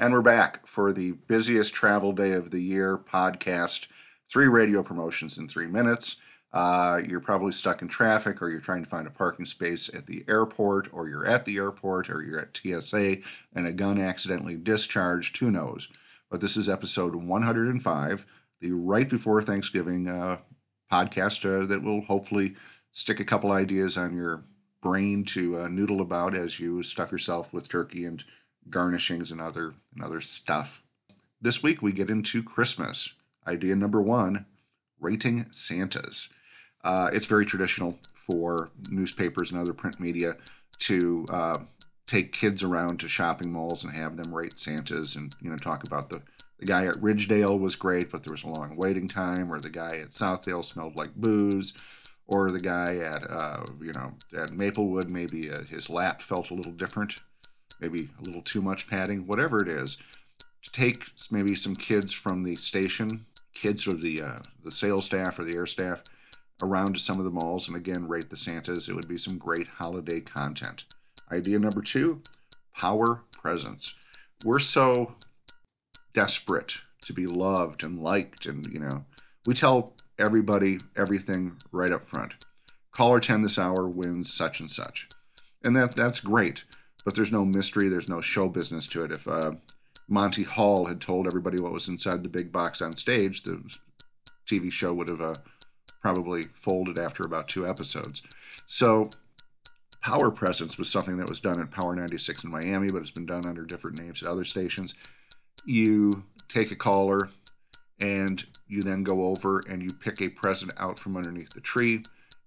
And we're back for the busiest travel day of the year podcast. Three radio promotions in three minutes. Uh, you're probably stuck in traffic, or you're trying to find a parking space at the airport, or you're at the airport, or you're at TSA, and a gun accidentally discharged. Who knows? But this is episode 105, the right before Thanksgiving uh, podcast uh, that will hopefully stick a couple ideas on your brain to uh, noodle about as you stuff yourself with turkey and garnishings and other and other stuff. This week we get into Christmas. Idea number one: rating Santas. Uh, it's very traditional for newspapers and other print media to uh, take kids around to shopping malls and have them rate Santas and you know talk about the the guy at Ridgedale was great, but there was a long waiting time, or the guy at Southdale smelled like booze, or the guy at uh, you know at Maplewood maybe uh, his lap felt a little different maybe a little too much padding, whatever it is. To take maybe some kids from the station, kids of the uh, the sales staff or the air staff, around to some of the malls, and again rate the Santas. It would be some great holiday content. Idea number two: power presence. We're so desperate to be loved and liked, and you know, we tell everybody everything right up front. Caller 10 this hour wins such and such. And that that's great but there's no mystery, there's no show business to it. If uh, Monty Hall had told everybody what was inside the big box on stage, the TV show would have uh, probably folded after about two episodes. So, power presence was something that was done at Power 96 in Miami, but it's been done under different names at other stations. You take a caller and you then go over and you pick a present out from underneath the tree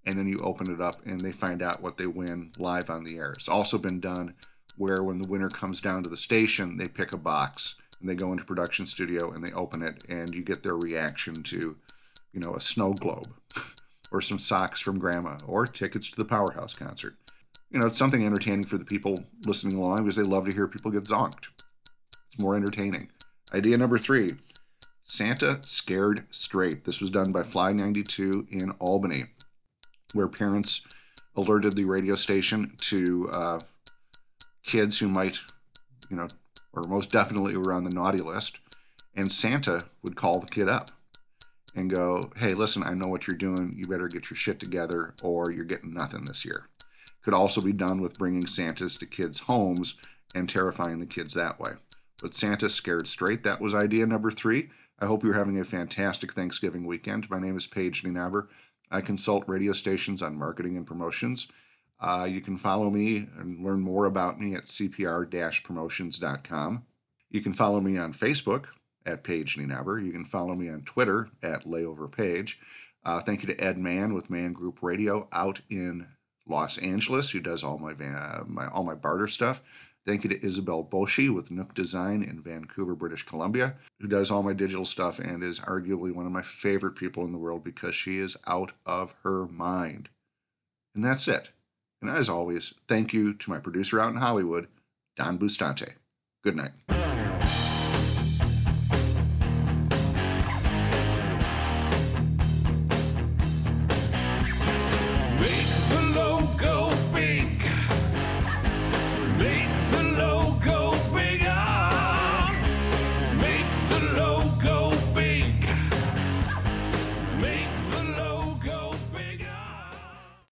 and then you open it up and they find out what they win live on the air. It's also been done where when the winner comes down to the station, they pick a box and they go into production studio and they open it and you get their reaction to, you know, a snow globe or some socks from grandma or tickets to the Powerhouse concert. You know, it's something entertaining for the people listening along because they love to hear people get zonked. It's more entertaining. Idea number three Santa Scared Straight. This was done by Fly 92 in Albany where parents alerted the radio station to uh, kids who might, you know, or most definitely were on the naughty list. And Santa would call the kid up and go, hey, listen, I know what you're doing. You better get your shit together or you're getting nothing this year. Could also be done with bringing Santas to kids' homes and terrifying the kids that way. But Santa scared straight. That was idea number three. I hope you're having a fantastic Thanksgiving weekend. My name is Paige Nienaber. I consult radio stations on marketing and promotions. Uh, you can follow me and learn more about me at cpr promotions.com. You can follow me on Facebook at Paige Nienaber. You can follow me on Twitter at Layover Uh, thank you to Ed Mann with Mann Group Radio out in Los Angeles, who does all my, uh, my all my barter stuff. Thank you to Isabel Boshi with Nook Design in Vancouver, British Columbia, who does all my digital stuff and is arguably one of my favorite people in the world because she is out of her mind. And that's it. And as always, thank you to my producer out in Hollywood, Don Bustante. Good night.